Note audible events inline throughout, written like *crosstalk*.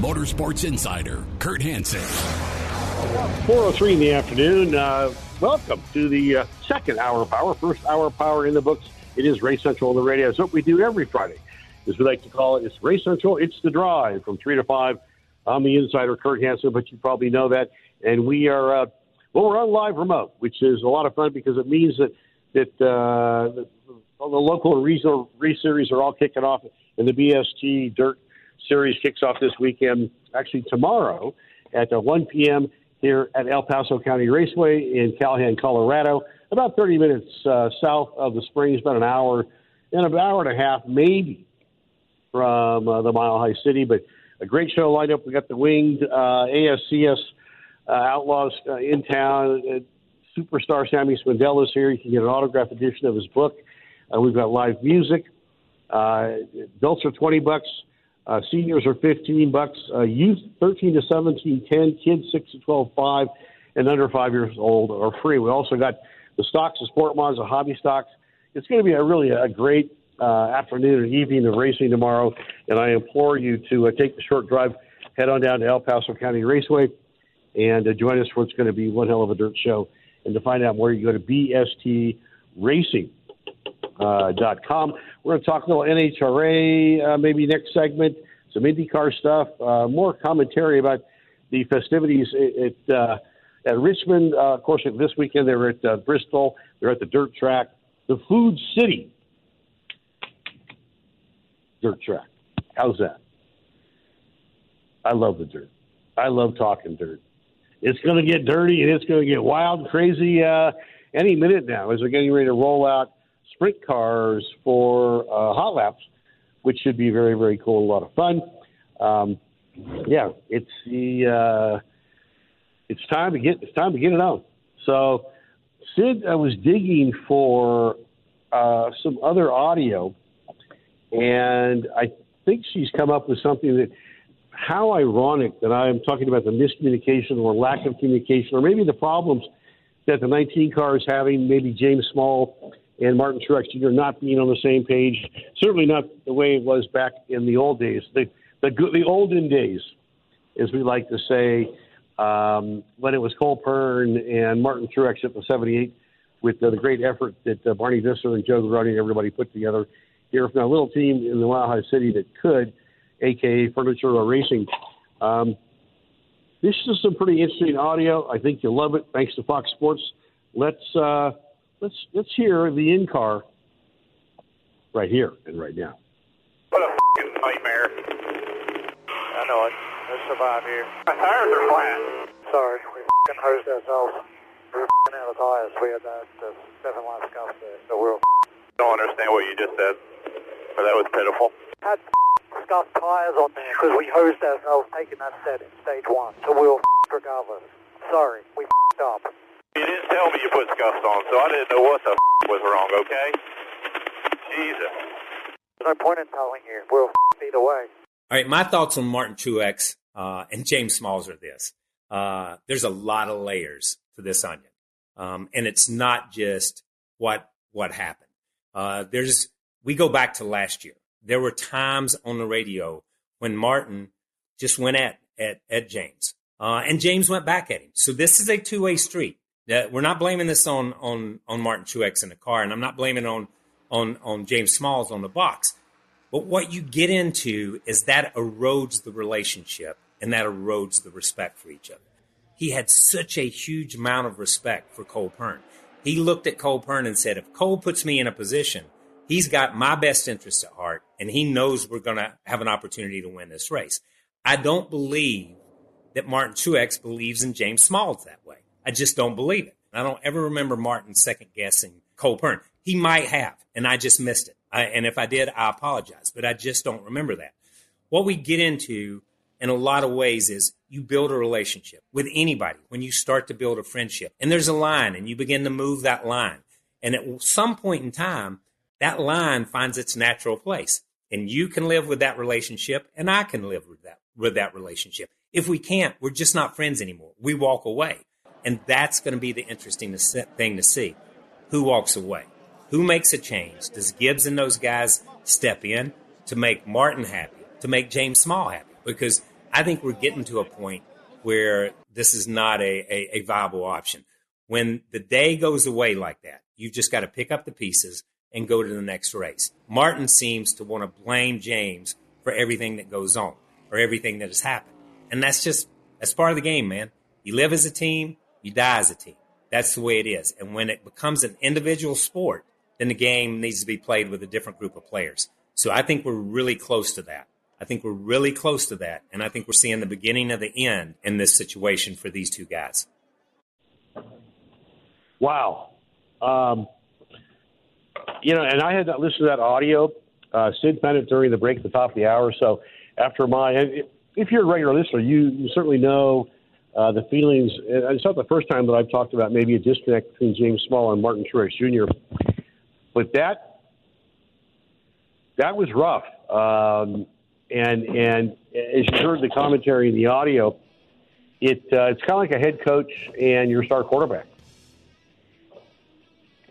Motorsports Insider, Kurt Hansen. 4.03 in the afternoon. Uh, welcome to the uh, second hour of power, first hour of power in the books. It is Race Central on the radio. It's what we do every Friday, as we like to call it. It's Race Central. It's the drive from 3 to 5. I'm the insider, Kurt Hansen, but you probably know that. And we are, uh, well, we're on live remote, which is a lot of fun because it means that, that uh, the, the local and regional race series are all kicking off, and the BST Dirt Series kicks off this weekend, actually tomorrow at uh, 1 p.m. here at El Paso County Raceway in Calhan, Colorado, about 30 minutes uh, south of the Springs, about an hour and an hour and a half, maybe, from uh, the Mile High City. But a great show lined up. We got the winged uh, ASCS uh, Outlaws uh, in town. Uh, superstar Sammy Swindell is here. You can get an autographed edition of his book. Uh, we've got live music. Uh, adults are 20 bucks. Uh, seniors are 15 bucks. Uh, youth 13 to 17, 10. Kids 6 to 12, 5. And under 5 years old are free. We also got the stocks, the sport mods, the hobby stocks. It's going to be a really a great uh, afternoon and evening of racing tomorrow. And I implore you to uh, take the short drive, head on down to El Paso County Raceway, and uh, join us for what's going to be one hell of a dirt show. And to find out more, you go to BST Racing dot com. We're going to talk a little NHRA uh, maybe next segment, some IndyCar stuff, uh, more commentary about the festivities at uh, at Richmond. Uh, of course, this weekend they're at uh, Bristol. They're at the dirt track, the Food City dirt track. How's that? I love the dirt. I love talking dirt. It's going to get dirty and it's going to get wild crazy uh, any minute now as we're getting ready to roll out sprint cars for uh, hot laps, which should be very, very cool, a lot of fun. Um, yeah, it's the uh, it's time to get it's time to get it on. So, Sid, I was digging for uh, some other audio, and I think she's come up with something that. How ironic that I am talking about the miscommunication or lack of communication, or maybe the problems that the 19 car is having. Maybe James Small and Martin Truex Jr. not being on the same page. Certainly not the way it was back in the old days, the the, good- the olden days, as we like to say, um, when it was Cole Pearn and Martin Truex at the 78 with the great effort that uh, Barney Visser and Joe Garone and everybody put together here from a little team in the Mile High City that could, aka Furniture Racing. Um, this is some pretty interesting audio. I think you'll love it. Thanks to Fox Sports. Let's uh, let's let's hear the in car right here and right now. What a fucking nightmare. I know it. Let's survive here. My tires are flat. Sorry, we fucking hosed ourselves. We were fucking out of tires. We had that uh, seven line scuff there. So we were Don't understand what you just said. But that was pitiful. Had scuffed tires on there because we hosed ourselves taking that set in stage one. So we were regardless. Sorry, we up. You didn't tell me you put scuffs on, so I didn't know what the was wrong, okay? Jesus. There's no point in telling you. We'll either way. All right, my thoughts on Martin Truex uh, and James Smalls are this: uh, there's a lot of layers to this onion, um, and it's not just what what happened. Uh, there's we go back to last year. There were times on the radio when Martin just went at at, at James, uh, and James went back at him. So this is a two way street. Uh, we're not blaming this on on on Martin Truex in the car, and I'm not blaming on on on James Smalls on the box. But what you get into is that erodes the relationship and that erodes the respect for each other. He had such a huge amount of respect for Cole Pearn. He looked at Cole Pearn and said, if Cole puts me in a position, he's got my best interest at heart and he knows we're going to have an opportunity to win this race. I don't believe that Martin Truex believes in James Smalls that way. I just don't believe it. I don't ever remember Martin second guessing Cole Pearn. He might have, and I just missed it. I, and if I did, I apologize, but I just don't remember that. What we get into, in a lot of ways is you build a relationship with anybody when you start to build a friendship. And there's a line, and you begin to move that line. And at some point in time, that line finds its natural place. And you can live with that relationship, and I can live with that with that relationship. If we can't, we're just not friends anymore. We walk away. And that's going to be the interesting thing to see. Who walks away? Who makes a change? Does Gibbs and those guys step in to make Martin happy, to make James Small happy? Because I think we're getting to a point where this is not a, a, a viable option. When the day goes away like that, you've just got to pick up the pieces and go to the next race. Martin seems to want to blame James for everything that goes on or everything that has happened. And that's just, that's part of the game, man. You live as a team, you die as a team. That's the way it is. And when it becomes an individual sport, then the game needs to be played with a different group of players. So I think we're really close to that. I think we're really close to that. And I think we're seeing the beginning of the end in this situation for these two guys. Wow. Um, you know, and I had to listen to that audio. Uh, Sid found it during the break at the top of the hour. So after my, if you're a regular listener, you, you certainly know uh, the feelings. It's not the first time that I've talked about maybe a disconnect between James Small and Martin Truex Jr. But that that was rough. Um, and and as you heard the commentary in the audio, it uh, it's kind of like a head coach and your star quarterback.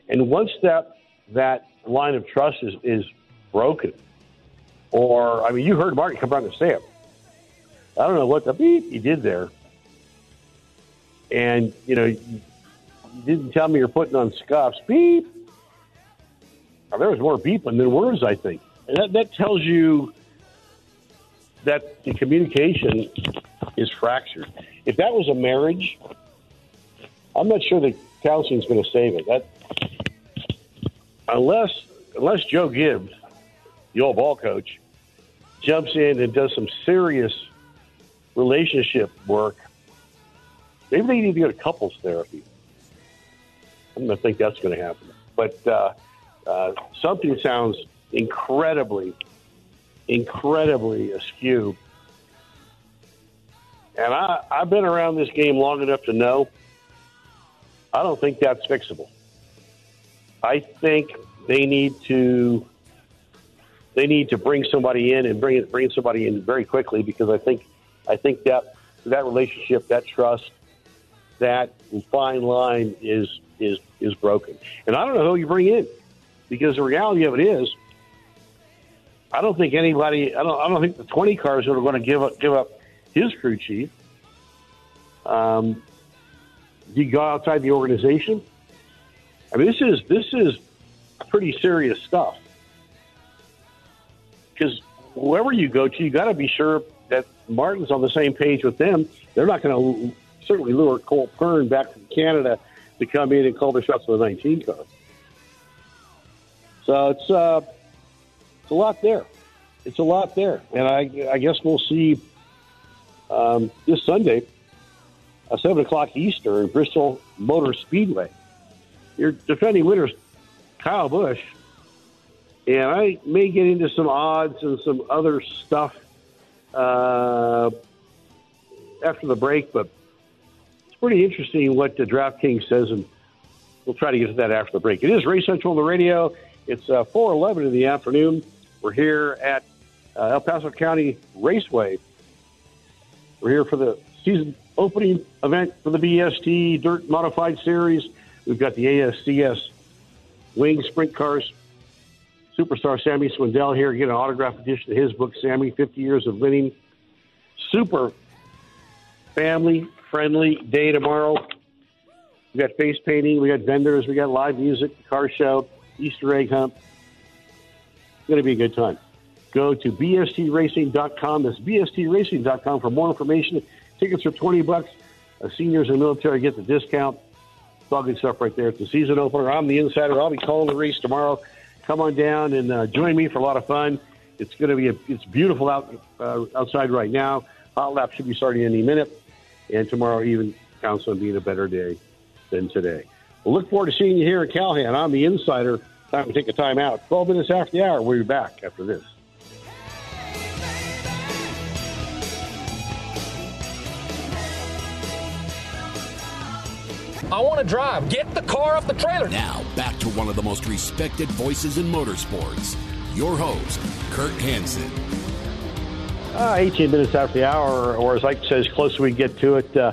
And once that that line of trust is, is broken, or I mean, you heard Martin come out and say it. I don't know what the beep he did there, and you know, you didn't tell me you're putting on scuffs. Beep. Now, there was more beeping than words, I think, and that, that tells you that the communication is fractured. If that was a marriage, I'm not sure that counseling is going to save it. That unless unless Joe Gibbs, the old ball coach, jumps in and does some serious relationship work, maybe they need to go to couples therapy. I don't think that's going to happen. But uh, uh, something sounds incredibly incredibly askew. And I, I've been around this game long enough to know I don't think that's fixable. I think they need to they need to bring somebody in and bring bring somebody in very quickly because I think I think that that relationship, that trust, that fine line is is is broken. And I don't know who you bring in because the reality of it is I don't think anybody. I don't. I don't think the twenty cars are going to give up give up his crew chief. Um, he go outside the organization. I mean, this is this is pretty serious stuff. Because whoever you go to, you got to be sure that Martin's on the same page with them. They're not going to certainly lure Cole Pearn back from Canada to come in and call the shots of the 19 car. So it's uh, it's a lot there. It's a lot there, and I, I guess we'll see um, this Sunday, at seven o'clock Eastern, Bristol Motor Speedway. Your defending winners, Kyle Busch, and I may get into some odds and some other stuff uh, after the break, but pretty interesting what the DraftKings says, and we'll try to get to that after the break. It is Race Central on the radio. It's uh, 4:11 in the afternoon. We're here at uh, El Paso County Raceway. We're here for the season opening event for the BST Dirt Modified Series. We've got the ASCS Wing Sprint Cars. Superstar Sammy Swindell here. Get an autograph edition of his book, Sammy, 50 Years of Winning. Super family friendly day tomorrow. We got face painting, we got vendors, we got live music, car show, Easter egg hunt. It's going to be a good time. Go to bstracing.com. That's bstracing.com for more information. Tickets are 20 bucks. Seniors and military get the discount. It's all good stuff right there. It's the season opener. I'm the insider. I'll be calling the race tomorrow. Come on down and uh, join me for a lot of fun. It's going to be a, it's beautiful out uh, outside right now. Hot lap should be starting any minute, and tomorrow even counts on being a better day than today. We'll look forward to seeing you here at Calhan. I'm the insider. Time to take a time out. 12 minutes after the hour. We'll be back after this. I want to drive. Get the car off the trailer. Now, back to one of the most respected voices in motorsports. Your host, Kurt Hansen. Uh, 18 minutes after the hour, or as Ike says, close as we get to it. Uh,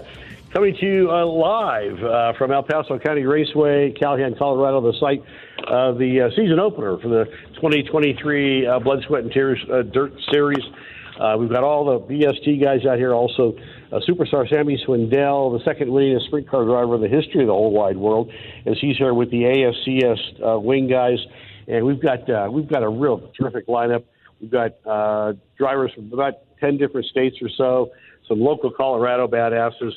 coming to you uh, live uh, from El Paso County Raceway, Calhan, Colorado, the site of the uh, season opener for the 2023 uh, Blood, Sweat, and Tears Dirt Series. we've got all the BST guys out here, also superstar Sammy Swindell, the second winningest sprint car driver in the history of the whole wide world, as he's here with the ASCS wing guys. And we've got we've got a real terrific lineup. We've got uh, drivers from about 10 different states or so, some local Colorado badasses,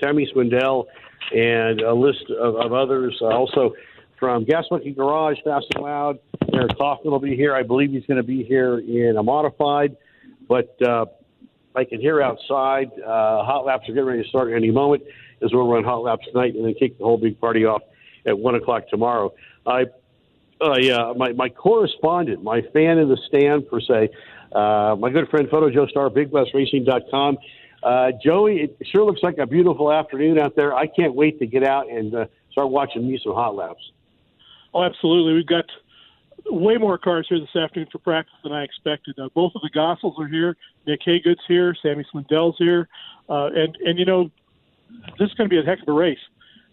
Sammy Swindell, and a list of, of others. Uh, also from Gas Monkey Garage, Fast and Loud, Aaron Kaufman will be here. I believe he's going to be here in a modified, but uh, I can hear outside. Uh, hot laps are getting ready to start any moment as we'll run hot laps tonight and then kick the whole big party off at 1 o'clock tomorrow. I uh, yeah, my, my correspondent, my fan in the stand, per se, uh, my good friend Photo Joe Star, BigWestRacing.com. Uh, Joey, it sure looks like a beautiful afternoon out there. I can't wait to get out and uh, start watching me some hot laps. Oh, absolutely. We've got way more cars here this afternoon for practice than I expected. Uh, both of the Gossels are here. Nick Haygood's here. Sammy Swindell's here. Uh, and, and, you know, this is going to be a heck of a race.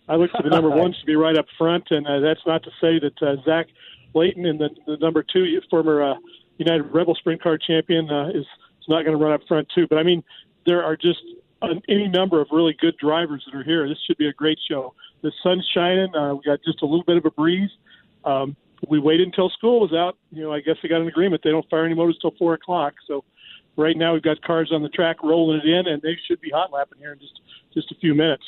I look for the number ones *laughs* to be right up front, and uh, that's not to say that uh, Zach Layton and the, the number two former uh, United Rebel Sprint Car champion uh, is, is not going to run up front too. But I mean, there are just an, any number of really good drivers that are here. This should be a great show. The sun's shining. Uh, we got just a little bit of a breeze. Um, we waited until school was out. You know, I guess they got an agreement. They don't fire any motors till four o'clock. So right now we've got cars on the track rolling it in, and they should be hot lapping here in just just a few minutes.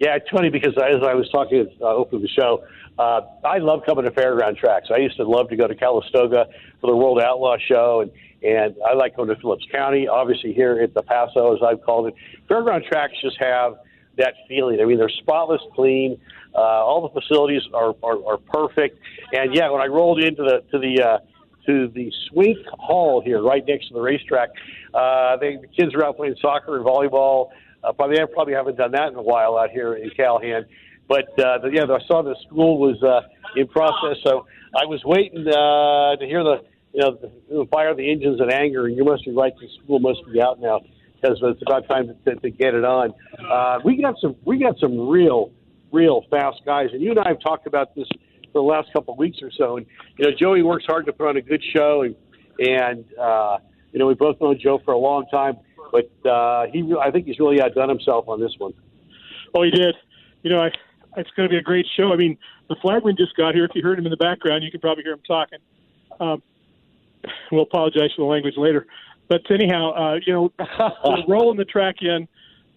Yeah, it's funny because as I was talking uh, opening the show, uh, I love coming to fairground tracks. I used to love to go to Calistoga for the World Outlaw Show, and and I like going to Phillips County. Obviously, here at the Paso, as I've called it, fairground tracks just have that feeling. I mean, they're spotless, clean. Uh, all the facilities are, are are perfect, and yeah, when I rolled into the to the uh, to the Swink Hall here, right next to the racetrack, uh, they, the kids are out playing soccer and volleyball. Uh, probably I probably haven't done that in a while out here in Calhan. But uh, the, yeah, I saw the school was uh, in process, so I was waiting uh, to hear the you know the, fire the engines of anger. And you must be right; the school must be out now because it's about time to, to, to get it on. Uh, we got some we got some real real fast guys, and you and I have talked about this for the last couple of weeks or so. And you know, Joey works hard to put on a good show, and and uh, you know we both known Joe for a long time. But uh, he, I think he's really outdone himself on this one. Oh, he did. You know, I, it's going to be a great show. I mean, the flagman just got here. If you heard him in the background, you can probably hear him talking. Um, we'll apologize for the language later. But anyhow, uh, you know, *laughs* rolling the track in.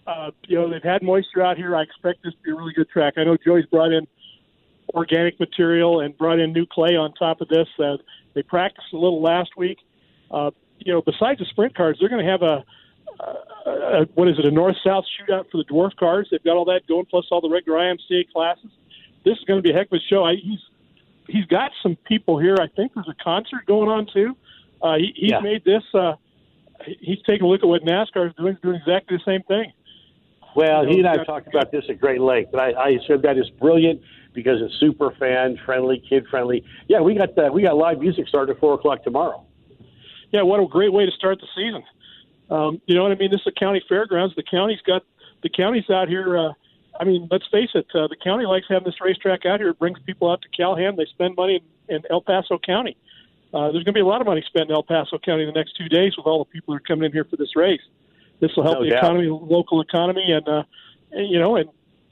Uh, you know, they've had moisture out here. I expect this to be a really good track. I know Joey's brought in organic material and brought in new clay on top of this. Uh, they practiced a little last week. Uh, you know, besides the sprint cars, they're going to have a uh, what is it, a north south shootout for the dwarf cars. They've got all that going, plus all the regular IMCA classes. This is going to be a heck of a show. I, he's he's got some people here. I think there's a concert going on too. Uh, he, he's yeah. made this. Uh, he's taking a look at what NASCAR is doing, doing exactly the same thing. Well, he and I talked about this at great Lake, but I, I said that is brilliant because it's super fan friendly, kid friendly. Yeah, we got that. We got live music starting at four o'clock tomorrow. Yeah, what a great way to start the season. Um, you know what I mean? This is a county fairgrounds. The county's got the county's out here. Uh, I mean, let's face it. Uh, the county likes having this racetrack out here. It brings people out to Calhan. They spend money in, in El Paso County. Uh, there's going to be a lot of money spent in El Paso County in the next two days with all the people that are coming in here for this race. This will help no the doubt. economy, local economy, and, uh, and you know, and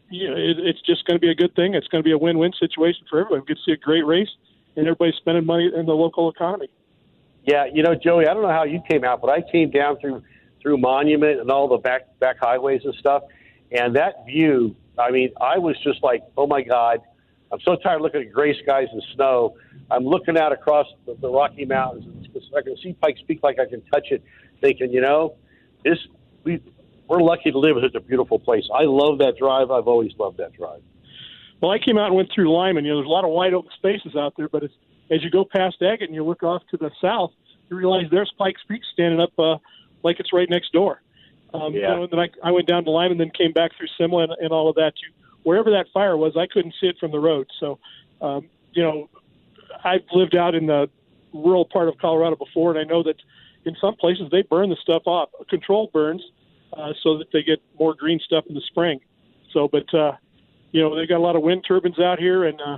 you know, it, it's just going to be a good thing. It's going to be a win-win situation for everybody. We get to see a great race, and everybody's spending money in the local economy. Yeah, you know, Joey, I don't know how you came out, but I came down through through Monument and all the back back highways and stuff, and that view. I mean, I was just like, oh my god, I'm so tired of looking at gray skies and snow. I'm looking out across the, the Rocky Mountains. I can see Pikes Peak like I can touch it, thinking, you know, this we we're lucky to live in such a beautiful place. I love that drive. I've always loved that drive. Well, I came out and went through Limon. You know, there's a lot of wide open spaces out there, but as, as you go past Agate and you look off to the south, you realize there's Pikes Peak standing up uh, like it's right next door. Um, yeah. You know, and then I, I went down to Limon, and then came back through Simla and, and all of that. You wherever that fire was, I couldn't see it from the road. So, um, you know, I've lived out in the rural part of Colorado before, and I know that in some places they burn the stuff off, controlled burns, uh, so that they get more green stuff in the spring. So, but uh, you know, they got a lot of wind turbines out here, and uh,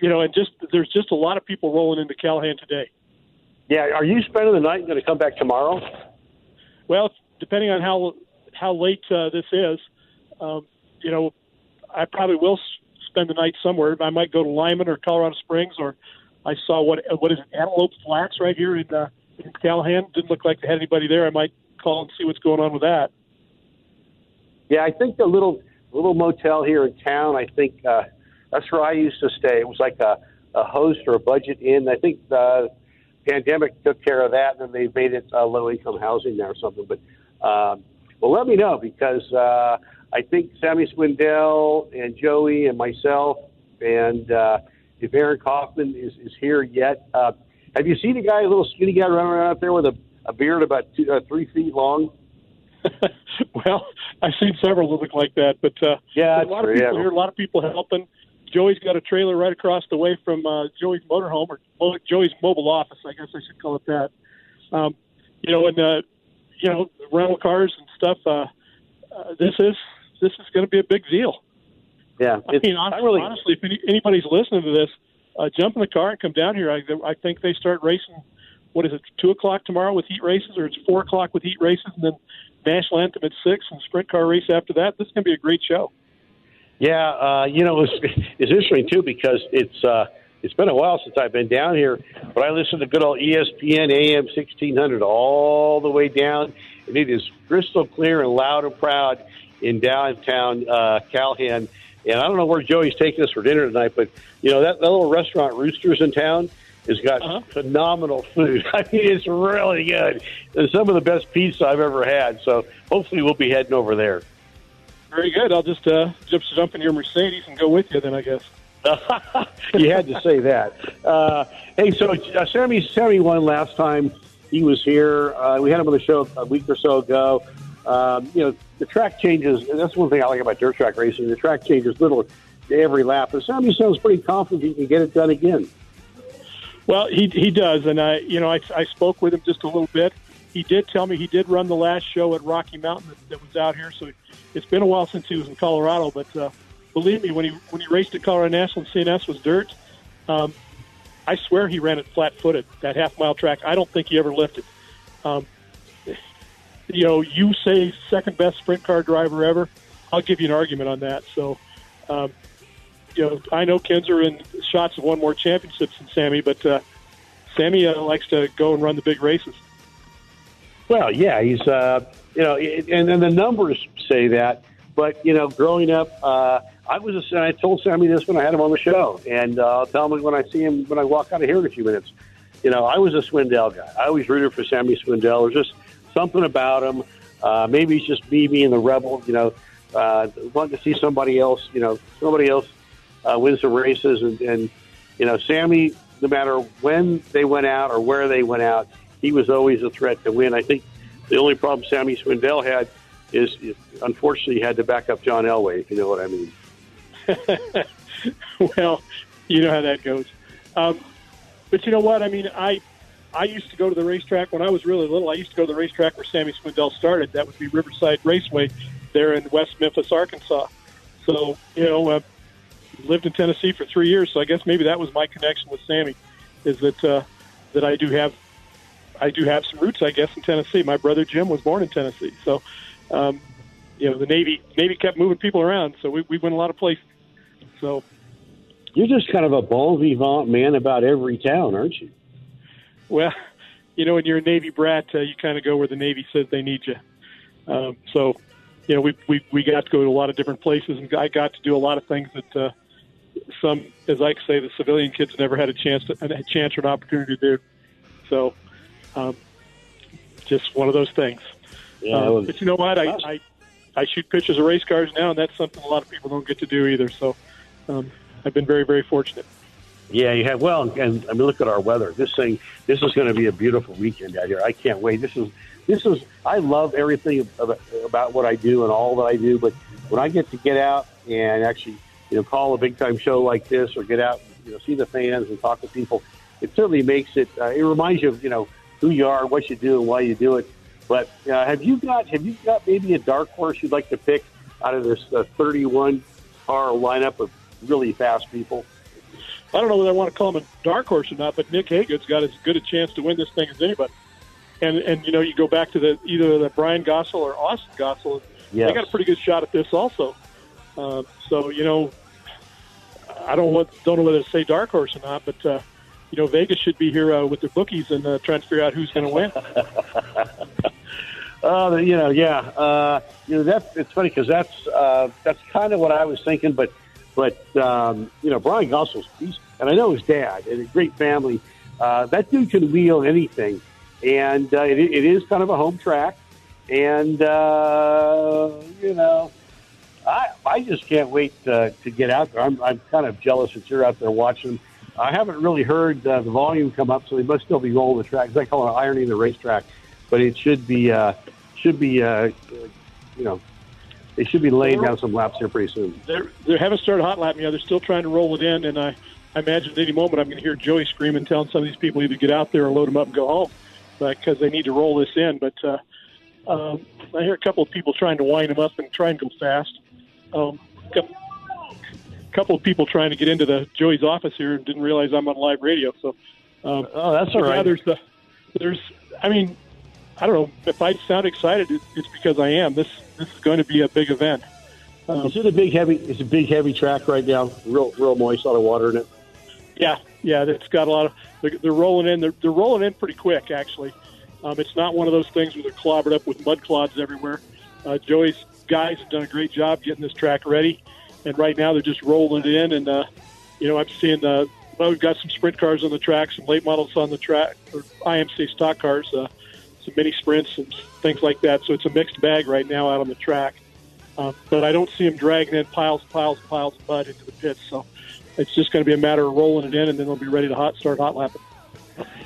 you know, and just there's just a lot of people rolling into Calhan today. Yeah, are you spending the night and going to come back tomorrow? Well, depending on how how late uh, this is, um, you know, I probably will spend the night somewhere. I might go to Limon or Colorado Springs, or I saw what what is it, Antelope Flats right here in, uh, in Callahan. Didn't look like they had anybody there. I might call and see what's going on with that. Yeah, I think the little little motel here in town. I think uh, that's where I used to stay. It was like a, a host or a budget inn. I think the pandemic took care of that, and then they made it uh, low income housing now or something. But um, well, let me know because uh, I think Sammy Swindell and Joey and myself and uh, if Aaron Kaufman is, is here yet. Uh, have you seen a guy, a little skinny guy running around out there with a, a beard about two, uh, three feet long? *laughs* well, I've seen several that look like that, but uh, yeah, a lot true, of people yeah. here, a lot of people helping. Joey's got a trailer right across the way from uh, Joey's motorhome or Joey's mobile office, I guess I should call it that. Um, you know, and uh, you know, rental cars and stuff. Uh, uh, this is this is going to be a big deal. Yeah, I mean, honestly, really, honestly if any, anybody's listening to this, uh, jump in the car and come down here. I, I think they start racing. What is it? Two o'clock tomorrow with heat races, or it's four o'clock with heat races, and then national anthem at six and sprint car race after that. This is going to be a great show. Yeah, uh, you know, *laughs* it's, it's interesting too because it's uh, it's been a while since I've been down here, but I listen to good old ESPN AM sixteen hundred all the way down, and it is crystal clear and loud and proud in downtown uh, Calhan. And I don't know where Joey's taking us for dinner tonight, but you know that, that little restaurant Roosters in town has got Uh-huh. phenomenal food. *laughs* I mean, it's really good. It's some of the best pizza I've ever had. So hopefully we'll be heading over there. Very good. I'll just uh, jump jump in your Mercedes and go with you then, I guess. *laughs* you had to say that. Uh, hey, so uh, Sammy Sammy won last time he was here. Uh, we had him on the show a week or so ago. Um, you know, the track changes. And that's one thing I like about dirt track racing. The track changes little every lap. But Sammy sounds pretty confident he can get it done again. Well, he he does, and I you know I, I spoke with him just a little bit. He did tell me he did run the last show at Rocky Mountain that, that was out here, so it's been a while since he was in Colorado. But uh, believe me, when he when he raced at Colorado National CNS was dirt, um, I swear he ran it flat footed that half mile track. I don't think he ever lifted. Um, you know, you say second best sprint car driver ever. I'll give you an argument on that. So, um, you know, I know Kinser and Schatz have won more championships than Sammy, but uh, Sammy uh, likes to go and run the big races. Well, yeah, he's uh, you know, and then the numbers say that. But you know, growing up, uh, I was. A, and I told Sammy this when I had him on the show, and uh, I'll tell him when I see him when I walk out of here in a few minutes. You know, I was a Swindell guy. I always rooted for Sammy Swindell. There's just something about him. Uh, maybe it's just me being the rebel. You know, uh, wanting to see somebody else. You know, somebody else uh, win some races, and, and you know, Sammy. No matter when they went out or where they went out, he was always a threat to win. I think the only problem Sammy Swindell had is, unfortunately, he had to back up John Elway, if you know what I mean. *laughs* well, you know how that goes. Um, but you know what? I mean, I I used to go to the racetrack when I was really little. I used to go to the racetrack where Sammy Swindell started. That would be Riverside Raceway, there in West Memphis, Arkansas. So you know, uh, lived in Tennessee for three years. So I guess maybe that was my connection with Sammy, is that uh, that I do have I do have some roots, I guess, in Tennessee. My brother Jim was born in Tennessee, so um, you know the Navy Navy kept moving people around, so we we went a lot of places. So You're just kind of a bon vivant man about every town, aren't you? Well, you know, when you're a Navy brat, uh, you kind of go where the Navy says they need you. Um, so, you know, we, we we got to go to a lot of different places, and I got to do a lot of things that uh, some, as I say, the civilian kids never had a chance to, a chance or an opportunity to do. So, um, just one of those things. Yeah, Uh, was- but you know what? I, I I shoot pictures of race cars now, and that's something a lot of people don't get to do either. So, um, I've been very very fortunate. Yeah, you have. Well, and I mean, look at our weather. This thing, this is going to be a beautiful weekend out here. I can't wait. This is, this is. I love everything about, about what I do and all that I do. But when I get to get out and actually, you know, call a big time show like this or get out, you know, see the fans and talk to people, it certainly makes it. Uh, it reminds you of you know who you are, what you do, and why you do it. But uh, have you got have you got maybe a dark horse you'd like to pick out of this uh, 31 car lineup of really fast people? I don't know whether I want to call him a dark horse or not, but Nick Hagood's got as good a chance to win this thing as anybody. And and you know you go back to the either the Brian Gossel or Austin Gossel, Yes. they got a pretty good shot at this also. Uh, so you know, I don't want don't know whether to say dark horse or not, but uh, you know Vegas should be here uh, with their bookies and uh, trying to figure out who's going to win. *laughs* Uh, you know, yeah, uh, you know that it's funny because that's uh, that's kind of what I was thinking, but but um, you know Brian Gossel's he's and I know his dad and a great family. Uh, that dude can wheel anything, and uh, it, it is kind of a home track, and uh, you know. I, I just can't wait uh, to get out there. I'm, I'm kind of jealous that you're out there watching. I haven't really heard uh, the volume come up, so they must still be rolling the track. They call it ironing the racetrack, but it should be uh, should be uh, uh, you know they should be laying down some laps here pretty soon. They haven't started hot lapping yet. They're still trying to roll it in, and I, I imagine at any moment I'm going to hear Joey screaming, telling some of these people either get out there or load them up and go home because they need to roll this in. But uh, um, I hear a couple of people trying to wind him up and try and go fast. Um, of people trying to get into the Joey's office here and didn't realize I'm on live radio. So, um, Oh, that's all yeah, right. there's the, there's, I mean, I don't know if I sound excited. it- It's because I am. This this is going to be a big event. Um, Is it a big heavy? It's a big heavy track right now. Real real moist, a lot of water in it. Yeah, yeah, it's got a lot of. They're, they're rolling in. They're, they're rolling in pretty quick, actually. Um, it's not one of those things where they're clobbered up with mud clods everywhere. Uh, Joey's guys have done a great job getting this track ready, and right now they're just rolling it in. And uh, you know, I'm seeing. Uh, well, we've got some sprint cars on the track, some late models on the track, or IMC stock cars, uh, some mini sprints and things like that. So it's a mixed bag right now out on the track. Uh, but I don't see them dragging in piles, piles, piles of mud into the pits. So it's just going to be a matter of rolling it in, and then they'll be ready to hot start hot lapping.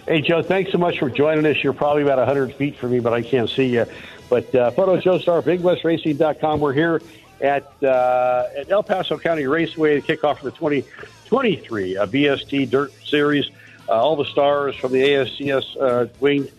Hey, Joe, thanks so much for joining us. You're probably about 100 feet from me, but I can't see you. But uh, Photo Joe Star, BigWestRacing.com. We're here at, uh, at El Paso County Raceway to kick off the 2023 uh, BST Dirt Series. Uh, all the stars from the ASCS uh, winged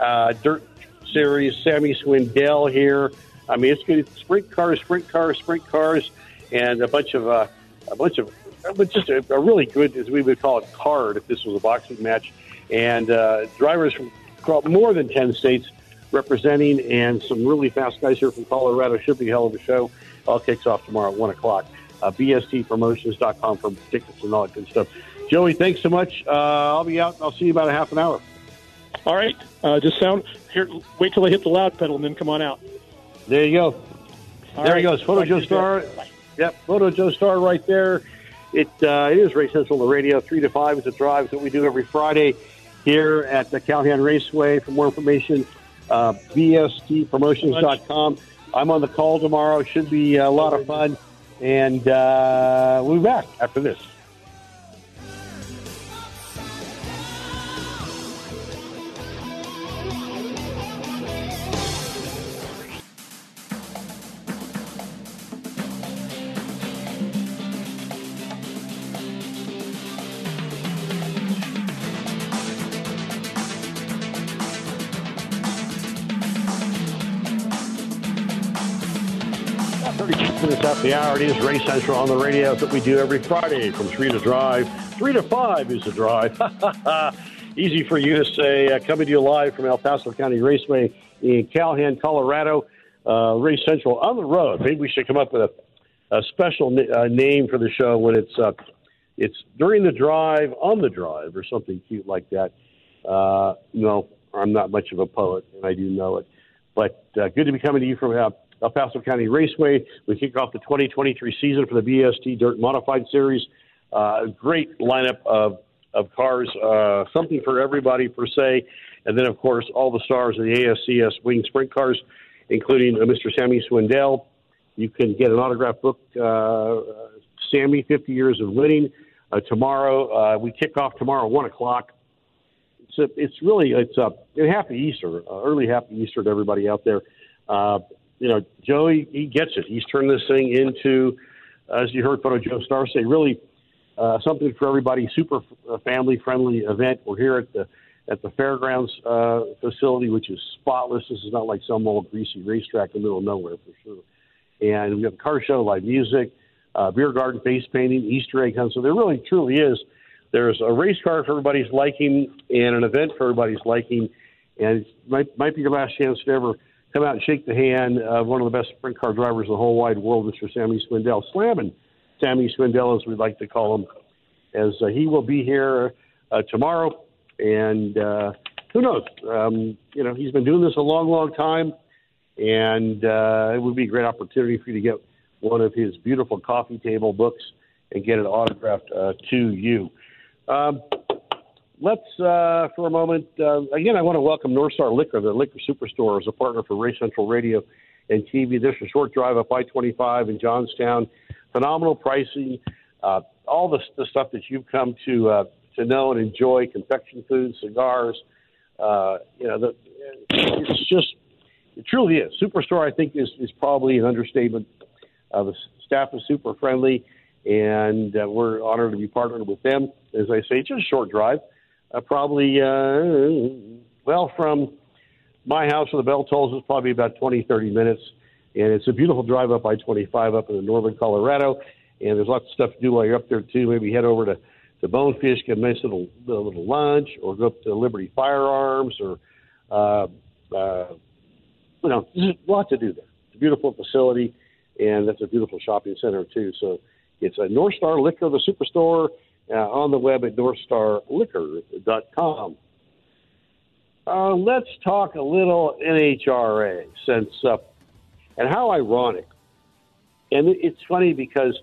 uh, Dirt Series. Sammy Swindell here. I mean, it's good. It's sprint cars, sprint cars, sprint cars, and a bunch of a bunch of but just a, a really good, as we would call it, card if this was a boxing match. And uh, drivers from more than 10 states representing, and some really fast guys here from Colorado. Should be hell of a show. All kicks off tomorrow at 1 o'clock. Uh, BSTpromotions.com for tickets and all that good stuff. Joey, thanks so much. Uh, I'll be out. I'll see you about a half an hour. All right, uh, just sound here. Wait till I hit the loud pedal, and then come on out. There you go. All there right. he goes. Photo to Joe Star. Yep, Photo Joe Star right there. It uh, it is Race Central the radio. Three to five is a drive that we do every Friday here at the Calhoun Raceway. For more information, uh, bstpromotions.com. I'm on the call tomorrow. Should be a lot of fun. And uh, we'll be back after this. It is Race Central on the radio that we do every Friday from 3 to drive. 3 to 5 is the drive. *laughs* Easy for you to say. Uh, coming to you live from El Paso County Raceway in Calhoun, Colorado. Uh, Race Central on the road. Maybe we should come up with a, a special uh, name for the show when it's uh, it's during the drive, on the drive, or something cute like that. Uh, no, I'm not much of a poet, and I do know it. But uh, good to be coming to you from uh, El Paso County Raceway. We kick off the 2023 season for the BST Dirt Modified Series. Uh, great lineup of of cars, uh, something for everybody per se, and then of course all the stars of the ASCS Wing Sprint cars, including uh, Mr. Sammy Swindell. You can get an autograph book, uh, Sammy, 50 Years of Winning. Uh, tomorrow, uh, we kick off tomorrow, 1 o'clock. It's, it's really, it's a, a happy Easter, uh, early happy Easter to everybody out there. You know, Joey, he gets it. He's turned this thing into as you heard Photo Joe Star say, really uh, something for everybody. Super uh, family friendly event. We're here at the at the fairgrounds uh, facility, which is spotless. This is not like some old greasy racetrack in the middle of nowhere for sure. And we have a car show, live music, uh, beer garden, face painting, Easter egg hunt. So there really truly is. There's a race car for everybody's liking and an event for everybody's liking, and it might might be your last chance to ever come out and shake the hand of one of the best sprint car drivers in the whole wide world, Mr. Sammy Swindell. Slamming Sammy Swindell, as we'd like to call him, as uh, he will be here uh, tomorrow. And uh, who knows? Um, you know, he's been doing this a long, long time, and uh, it would be a great opportunity for you to get one of his beautiful coffee table books and get it autographed uh, to you. Um, let's, uh, for a moment, uh, again, I want to welcome North Star Liquor, the liquor superstore, as a partner for Race Central Radio and TV. This is a short drive up I 25 in Johnstown. Phenomenal pricing, uh, all the, the stuff that you've come to uh, to know and enjoy confection foods, cigars. Uh, you know, the, it's just, it truly is. Superstore, I think, is, is probably an understatement. Uh, the staff is super friendly, and uh, we're honored to be partnered with them. As I say, it's just a short drive. Uh, probably, uh, well, from my house to the bell tolls is probably about 20, 30 minutes. And it's a beautiful drive up I 25 up in the northern Colorado. And there's lots of stuff to do while you're up there, too. Maybe head over to to Bonefish, get a nice little little lunch, or go up to Liberty Firearms, or uh, uh, you know, there's a lot to do there. It's a beautiful facility, and that's a beautiful shopping center too. So it's a North Star Liquor, the superstore, uh, on the web at northstarliquor.com. Uh, let's talk a little NHRA since, uh, and how ironic. And it's funny because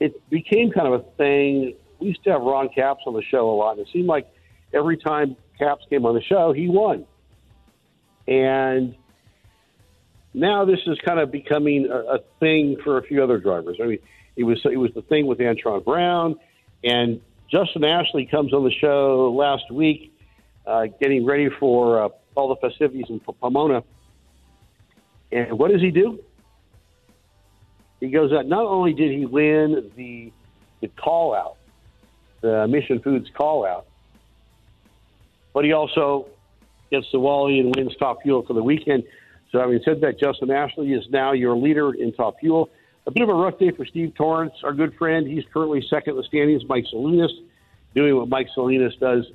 it became kind of a thing. We used to have Ron Capps on the show a lot, and it seemed like every time Capps came on the show, he won. And now this is kind of becoming a, a thing for a few other drivers. I mean, it was it was the thing with Antron Brown, and Justin Ashley comes on the show last week, uh, getting ready for uh, all the festivities in Pomona. And what does he do? He goes out. Not only did he win the the call out, the Mission Foods call out, but he also gets the Wally and wins Top Fuel for the weekend. So, having said that, Justin Ashley is now your leader in Top Fuel. A bit of a rough day for Steve Torrence, our good friend. He's currently second in the standings. Mike Salinas doing what Mike Salinas does.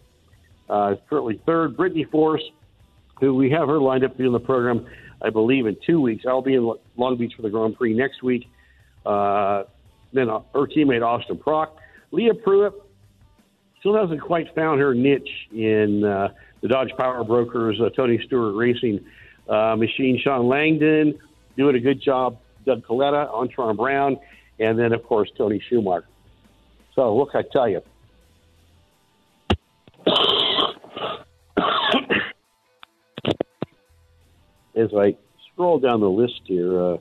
Uh, currently third. Brittany Force, who we have her lined up to be on the program, I believe, in two weeks. I'll be in Long Beach for the Grand Prix next week. Uh, then uh, her teammate Austin Prock. Leah Pruett still hasn't quite found her niche in uh, the Dodge Power Brokers, uh, Tony Stewart Racing uh, machine. Shawn Langdon doing a good job. Doug Kalitta, Antron Brown, and then, of course, Tony Schumacher. So, what can I tell you? *coughs* As I scroll down the list here, uh,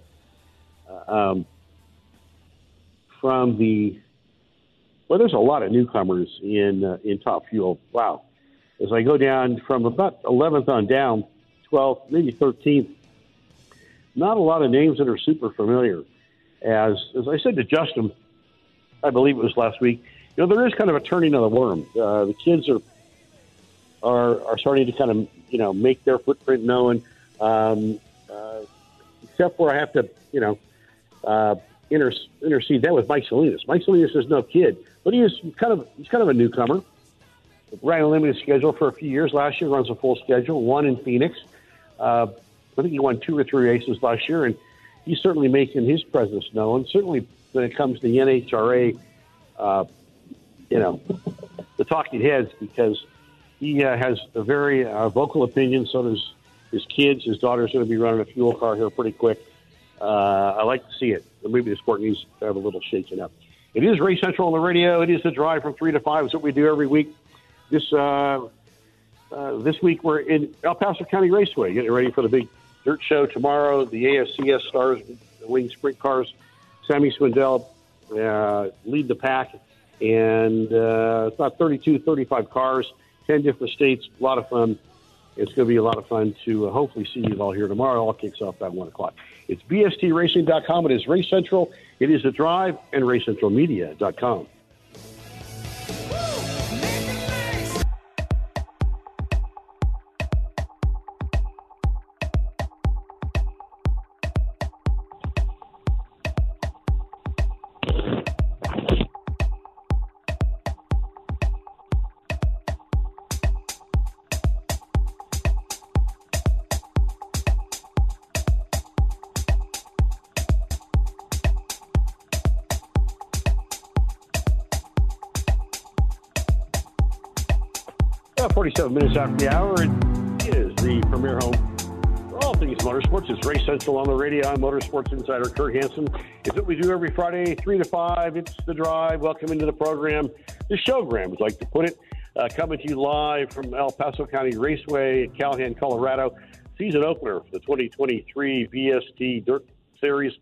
uh um, from the well, there's a lot of newcomers in uh, in Top Fuel. Wow, as I go down from about 11th on down, 12th, maybe 13th, not a lot of names that are super familiar. As as I said to Justin, I believe it was last week. You know, there is kind of a turning of the worm. Uh, the kids are are are starting to kind of you know make their footprint known. Um, uh, except where I have to, you know, uh, inter- intercede that with Mike Salinas. Mike Salinas is no kid, but he is kind of he's kind of a newcomer. Ran a limited schedule for a few years. Last year runs a full schedule. Won in Phoenix. Uh, I think he won two or three races last year, and he's certainly making his presence known. Certainly when it comes to the NHRA, uh, you know, the talking heads because he uh, has a very uh, vocal opinion. So does his kids. His daughter's going to be running a fuel car here pretty quick. Uh, I like to see it. Maybe the sport needs to have a little shaking up. It is Race Central on the radio. It is the drive from three to five. It's what we do every week. This uh, uh, this week we're in El Paso County Raceway, getting ready for the big dirt show tomorrow. The ASCS Stars Wing Sprint Cars. Sammy Swindell uh, lead the pack, and uh, about 32, 35 cars, 10 different states. A lot of fun. It's going to be a lot of fun to uh, hopefully see you all here tomorrow. It all kicks off at 1 o'clock. It's bstracing.com. It is Race Central. It is The Drive and RaceCentralMedia.com. About 47 minutes after the hour, it is the premier home for all things motorsports. It's Race Central on the radio. I'm Motorsports Insider Kurt Hansen. It's what we do every Friday, 3 to 5. It's The Drive. Welcome into the program. The showgram, as like to put it. Uh, coming to you live from El Paso County Raceway in Calhan, Colorado. Season opener for the 2023 BST Dirt Series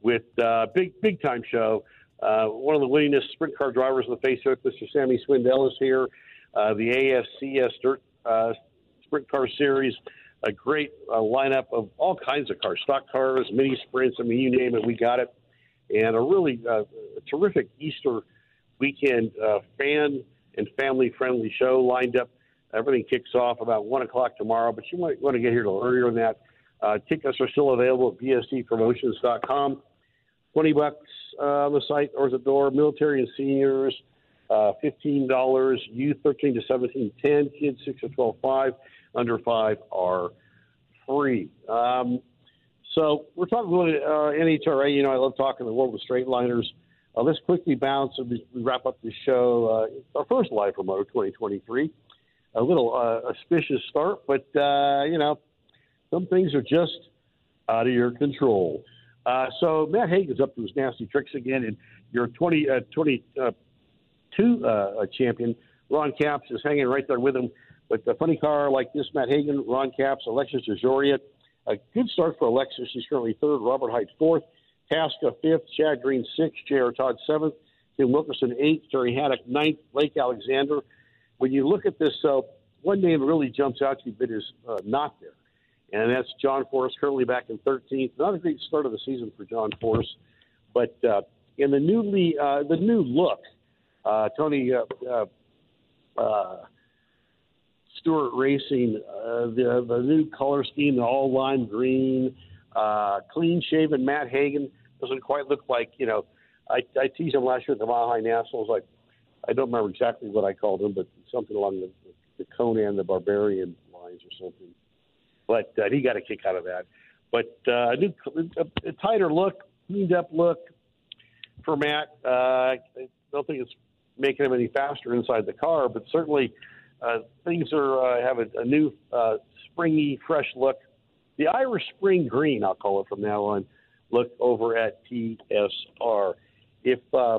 with uh, big, big time show. Uh, one of the winningest sprint car drivers on the face of it, Mr. Sammy Swindell, is here uh, the ASCS Dirt uh, Sprint Car Series, a great uh, lineup of all kinds of cars, stock cars, mini sprints. I mean, you name it, we got it. And a really uh, terrific Easter weekend uh, fan and family friendly show lined up. Everything kicks off about 1 o'clock tomorrow, but you might want to get here a little earlier than that. Uh, tickets are still available at bstpromotions.com. 20 bucks uh, on the site or at the door. Military and seniors, uh, $15. Youth 13 to 17, 10. Kids 6 to 12, 5. Under 5 are free. Um, so we're talking about uh, NHRA. You know, I love talking the world of straight liners. Uh, let's quickly bounce and we wrap up the show. Uh, our first live remote 2023. A little uh, auspicious start, but, uh, you know, some things are just out of your control. Uh, so Matt Hagan is up to his nasty tricks again, and your 20, 20 to uh, a champion. Ron Capps is hanging right there with him. But a funny car like this, Matt Hagan, Ron Capps, Alexis DeJoria, a good start for Alexis. She's currently third. Robert Hight fourth. Tasca fifth. Chad Green sixth. J.R. Todd seventh. Tim Wilkerson eighth. Terry Haddock ninth. Blake Alexander. When you look at this, uh, one name really jumps out to you, but is uh, not there. And that's John Force, currently back in 13th. Not a great start of the season for John Force, but uh, in the newly uh, the new look uh, Tony uh, uh, uh, Stewart Racing, uh, the the new color scheme, the all lime green, uh, clean shaven Matt Hagan doesn't quite look like you know. I, I teased him last year at the Mile High Nationals. Like I don't remember exactly what I called him, but something along the, the Conan the Barbarian lines or something but he got a kick out of that. But a, new, a, a tighter look, cleaned up look for Matt. I don't think it's making them any faster inside the car, but certainly uh, things are uh, have a, a new uh, springy, fresh look. The Irish Spring Green, I'll call it from now on. Look over at TSR. If uh,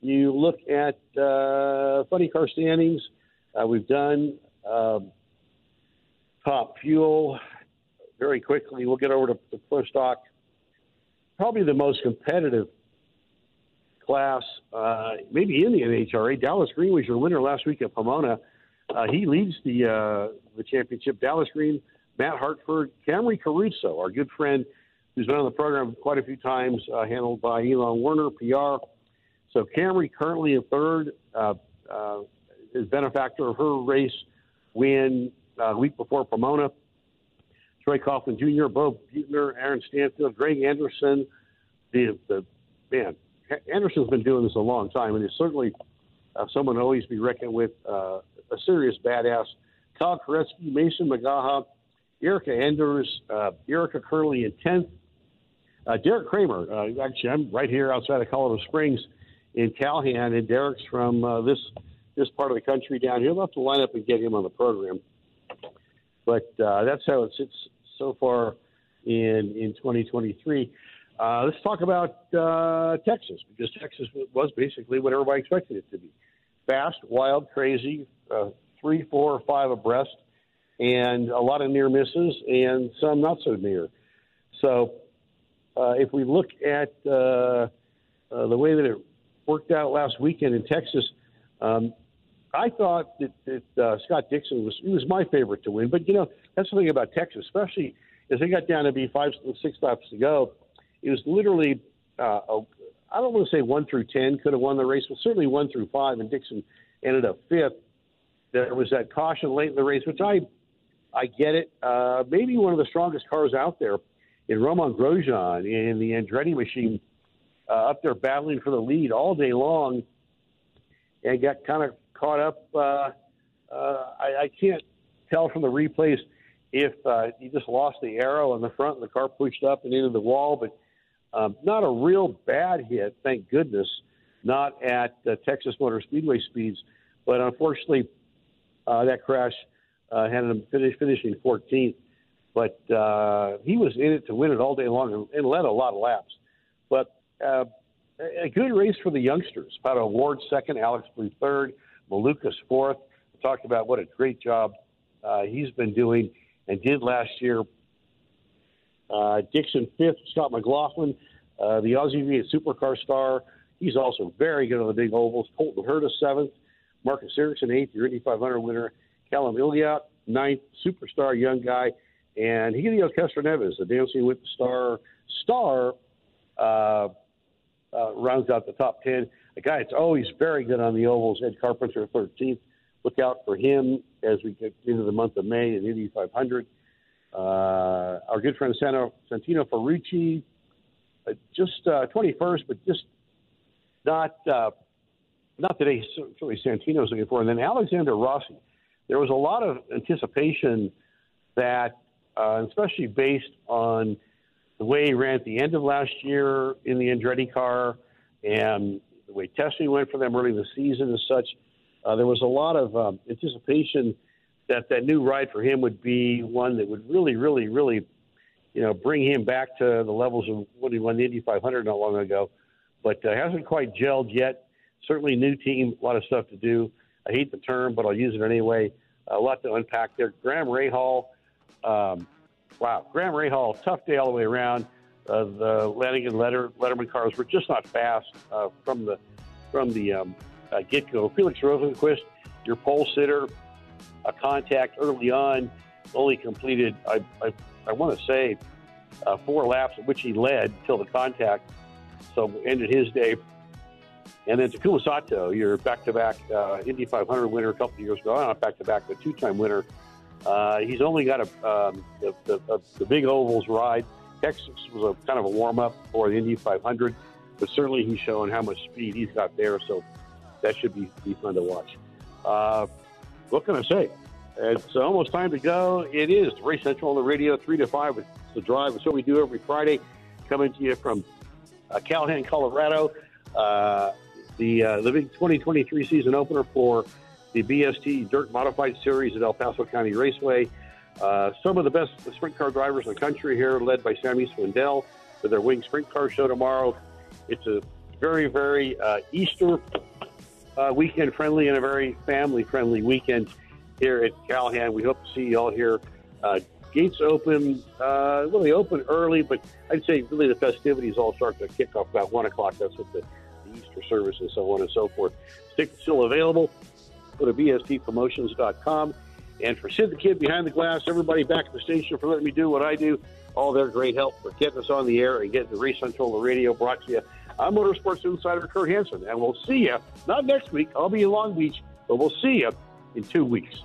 you look at uh, funny car standings, uh, we've done. Um, top fuel. Very quickly, we'll get over to the Pro Stock. Probably the most competitive class, uh, maybe in the NHRA. Dallas Glenn was your winner last week at Pomona. Uh, he leads the uh, the championship. Dallas Glenn, Matt Hartford, Camrie Caruso, our good friend, who's been on the program quite a few times, uh, handled by Elon Werner, PR. So Camrie currently in third, uh, uh, is benefactor of her race win uh, week before Pomona. Troy Coughlin Jr., Bo Butner, Aaron Stanfield, Greg Anderson. The, the man, Anderson's been doing this a long time, and he's certainly uh, someone to always be reckoned with. Uh, a serious badass. Kyle Koretsky, Mason McGaha, Erica Enders, uh, Erica currently in tenth. Uh, Deric Kramer, uh, actually, I'm right here outside of Colorado Springs in Calhan, and Deric's from uh, this this part of the country down here. We'll have to line up and get him on the program. But uh, that's how it sits so far in in 2023. Uh, let's talk about uh, Texas because Texas was basically what everybody expected it to be: fast, wild, crazy, uh, five abreast, and a lot of near misses and some not so near. So, uh, if we look at uh, uh, the way that it worked out last weekend in Texas, um, I thought that, that Scott Dixon was he was my favorite to win, but you know that's the thing about Texas, especially as they got down to be five, six laps to go. It was literally uh, a, I don't want to say one through ten could have won the race, but certainly one through five, and Dixon ended up fifth. There was that caution late in the race, which I I get it. Uh, maybe one of the strongest cars out there in Romain Grosjean in the Andretti machine uh, up there battling for the lead all day long and got kind of caught up. Uh, uh, I, I can't tell from the replays if uh, he just lost the aero in the front and the car pushed up and into the wall, but um, not a real bad hit, thank goodness, not at uh, Texas Motor Speedway speeds, but unfortunately, uh, that crash uh, had him finish, finishing 14th. But uh, he was in it to win it all day long and, and led a lot of laps. But uh, a good race for the youngsters. Pato O'Ward second, Alex Palou third, Malukas fourth. Talked about what a great job uh, he's been doing and did last year. Uh, Dixon fifth, Scott McLaughlin, uh, the Aussie V8 supercar star. He's also very good on the big ovals. Colton Herta seventh, Marcus Ericsson eighth, your Indy 500 winner. Callum Ilott ninth, superstar young guy, and Helio Castroneves, the Dancing with the Star star, uh, uh, rounds out the top ten. A guy that's always very good on the ovals. Ed Carpenter, 13th. Look out for him as we get into the month of May in Indy 500. Uh, our good friend Sano, Santino Ferrucci, uh, just uh, 21st, but just not uh, not today. Certainly Santino's looking for, and then Alexander Rossi. There was a lot of anticipation that, uh, especially based on the way he ran at the end of last year in the Andretti car and the way testing went for them early in the season and such, uh, there was a lot of um, anticipation that that new ride for him would be one that would really, really, really, you know, bring him back to the levels of when he won the Indy 500 not long ago. But uh, hasn't quite gelled yet. Certainly, new team, a lot of stuff to do. I hate the term, but I'll use it anyway. A lot to unpack there. Graham Rahal, um, wow, Graham Rahal, tough day all the way around. Uh, the Lanigan Letter, Letterman cars were just not fast uh, from the from the um, uh, get go. Felix Rosenqvist, your pole sitter, a contact early on, only completed, I, I, I want to say, uh, four laps, which he led till the contact. So ended his day. And then Takuma Sato, your back-to-back uh, Indy 500 winner a couple of years ago, not back-to-back, but two-time winner. Uh, he's only got a um, the, the, the big ovals ride. Texas was a kind of a warm-up for the Indy 500, but certainly he's shown how much speed he's got there. So that should be, be fun to watch. Uh, what can I say? It's almost time to go. It is Race Central on the radio, 3 to 5. with the drive. It's what we do every Friday, coming to you from uh, Colorado. Uh, the, uh, the big 2023 season opener for the BST Dirt Modified Series at El Paso County Raceway. Uh, some of the best sprint car drivers in the country here, led by Sammy Swindell with their Wing Sprint Car Show tomorrow. It's a very, very uh, Easter uh, weekend friendly and a very family friendly weekend here at Calhan. We hope to see you all here. Uh, gates open, uh, well, they open early, but I'd say really the festivities all start to kick off about 1 o'clock. That's what the, the Easter service and so on and so forth. Tickets still available. Go to bstpromotions.com. And for Sid the Kid behind the glass, everybody back at the station for letting me do what I do, all their great help for getting us on the air and getting the Race the radio brought to you I'm Motorsports Insider Kurt Hansen, and we'll see you not next week. I'll be in Long Beach, but we'll see you in two weeks.